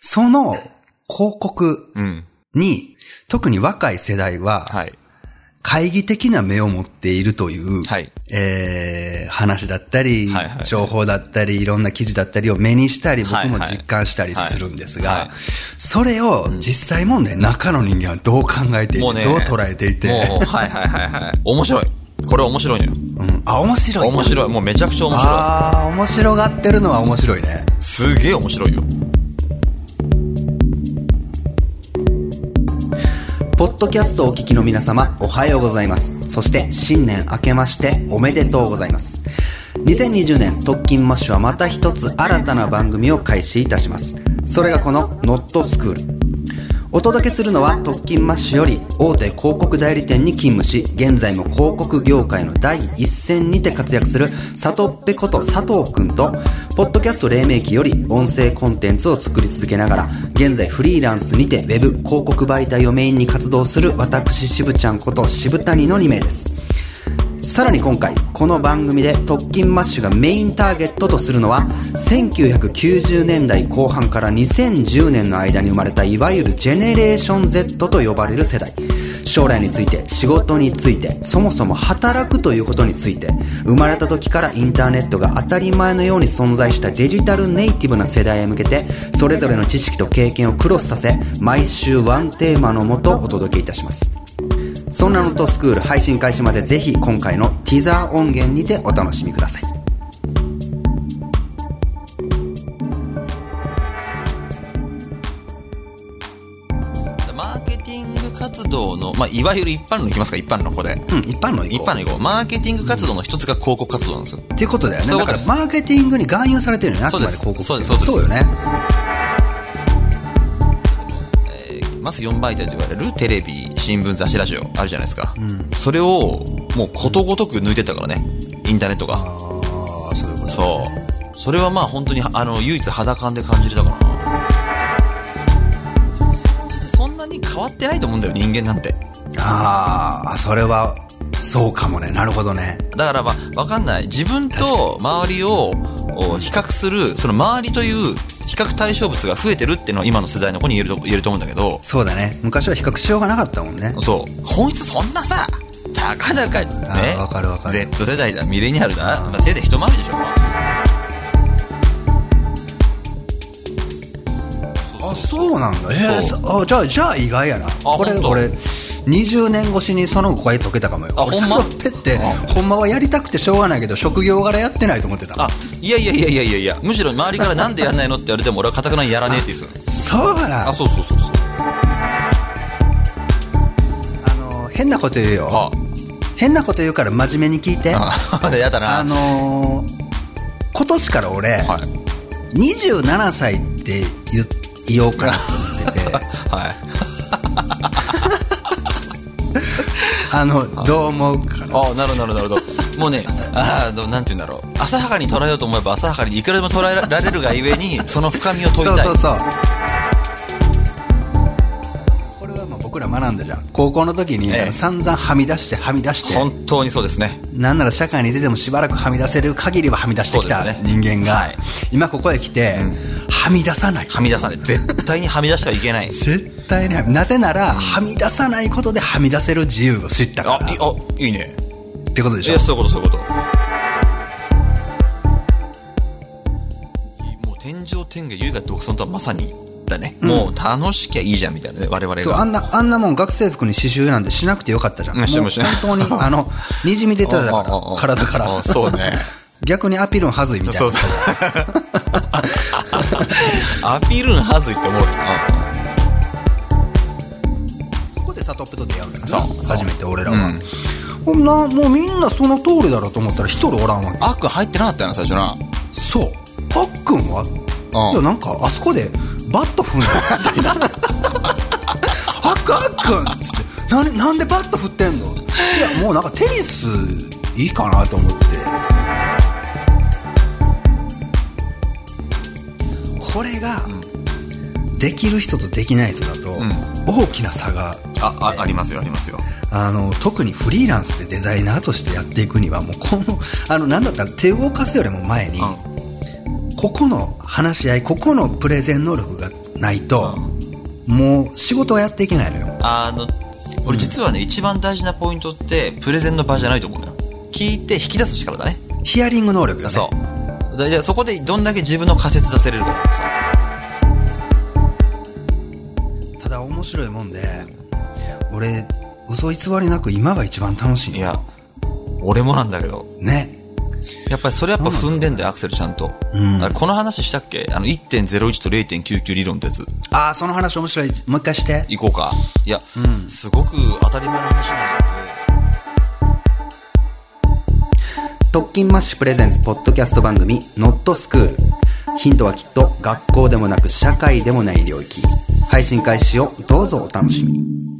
その広告うん。に、特に若い世代は、はい。懐疑的な目を持っているという、はいえー話だったり、はいはい情報だったり、いろんな記事だったりを目にしたり、僕も実感したりするんですが、はいはいそれを実際問題、中の人間はどう考えていて、ね。どう捉えていて、もう、はいはいはいはい。面白い。これ面白いのよ。うん、あ、面白い。面白い。もうめちゃくちゃ面白ああ、面白がってるのは面白いね。い。すげえ面白いよ。ポッドキャストをお聞きの皆様、おはようございます。そして、新年明けまして、おめでとうございます。2020年、特勤マッシュはまた一つ新たな番組を開始いたします。それがこの、ノットスクール。お届けするのは特勤マッシュより大手広告代理店に勤務し現在も広告業界の第一線にて活躍する佐藤っぺこと佐藤くんとポッドキャスト黎明期より音声コンテンツを作り続けながら現在フリーランスにてウェブ広告媒体をメインに活動する私渋ちゃんこと渋谷の2名です。さらに今回この番組で特勤マッシュがメインターゲットとするのは1990年代後半から2010年の間に生まれたいわゆるジェネレーション Z と呼ばれる世代。将来について仕事についてそもそも働くということについて生まれた時からインターネットが当たり前のように存在したデジタルネイティブな世代へ向けてそれぞれの知識と経験をクロスさせ毎週ワンテーマのもとお届けいたします。そんなノットスクール配信開始までぜひ今回のティザー音源にてお楽しみください。マーケティング活動の、まあ、いわゆる一般論いきますか、一般論ここで。うん、一般の一般論いこう。マーケティング活動の一つが広告活動なんですよ。っていうことだよね。だからマーケティングに含有されてるよね、あくまで広告。そうですそうですそうよね。えーまず4媒体と言われるテレビ、新聞、雑誌、ラジオあるじゃないですか。それを、もうことごとく抜いてったからね。インターネットが。ああ、そういうこと。そう。それはまあ本当に、あの、唯一肌感で感じれたかな。そんなに変わってないと思うんだよ、人間なんて。ああ、それは、そうかもね。なるほどね。だからまあ、わかんない。自分と周りをお比較する、その周りという比較対象物が増えてるっていうのは今の世代の子に言えると言えると思うんだけど、そうだね。昔は比較しようがなかったもんね。そう。本質そんなさ、たかだかねわかるわかる Z 世代だ、ミレニアルだ、まあ、せいぜい一回りでしょ。あ、そうなんだ。えー、あじゃあ、じゃあ意外やな。これ、俺、20年越しにその声解けたかもよ。俺あほんま？ペって、ほんまはやりたくてしょうがないけど、職業柄やってないと思ってた。あ、いやいやいやいやいやいや、むしろ周りからなんでやんないのって言われても俺は固くなにやらねえって言ってたそうかな。あ、そうそうそうそう。あの、変なこと言うよ。は変なこと言うから真面目に聞いて。ああ、やだな。のー今年から俺、はい。27歳って言言おうかなと思ってて、はあの、どう思うかな。あなるほど、なるほど、なるほど。もうね、ああ、なんて言うんだろう。浅はかに捉えようと思えば浅はかにいくらでも捉えられるがゆえに、その深みを問いたい。そうそうそう。これはまあ僕ら学んだじゃん。高校の時に、散々はみ出してはみ出して、本当にそうですね。なんなら社会に出てもしばらくはみ出せる限りははみ出してきた人間が、はい今ここへ来て、はみ出さない。はみ出さない。絶対にはみ出してはいけない。絶対ね、なぜなら、はみ出さないことではみ出せる自由を知ったかあ、ら。いあ、いいね。ってことでしょ？いや、そういうこと、そういうこと。もう天上天下優雅独尊とはまさにだね、もう楽しきゃいいじゃんみたいなね我々そう、あがんな、あんなもん学生服に刺繍なんてしなくてよかったじゃん。もしない本当に、あの、にじみ出てたかあああら、あ体からあ。そうね 逆にアピールのはずいみたいな。そうそう アピールのはずいって思うよそこでサトップと出会うんだよそうな。初めて俺らは。うんほんな、もうみんなその通りだろうと思ったら一人おらんわけ。あっくん入ってなかったよな最初なそう。あっくんは、いや、なんか、あそこで、バット振んのみたいな。あっくん、あっくんっつって、なんなんでバット振ってんの？いや、もうなんかテニスいいかなと思って。これが、できる人とできない人だと、大きな差がああありますよありますよあの特にフリーランスでデザイナーとしてやっていくにはもうこのあのなんだったら手を動かすよりも前に、ここの話し合いここのプレゼン能力がないと、もう仕事はやっていけないのよ。あの、俺実はね、一番大事なポイントって、プレゼンの場じゃないと思うのよ。聞いて引き出す力だね。ヒアリング能力よね。そう。だじゃあそこでどんだけ自分の仮説出せれるかだからさ。ただ面白いもんで、俺、嘘偽りなく今が一番楽しいのいや、俺もなんだけど。ね。やっぱりそれやっぱ踏んでんだよ、アクセルちゃんと。うんこの話したっけ？あの1.01と0.99理論ってやつ。ああ、その話面白い。もう一回して。行こうか。いや、すごく当たり前の話なんだ特勤マッシュプレゼンツポッドキャスト番組「ノットスクール。ヒントはきっと学校でもなく社会でもない領域。配信開始をどうぞお楽しみに。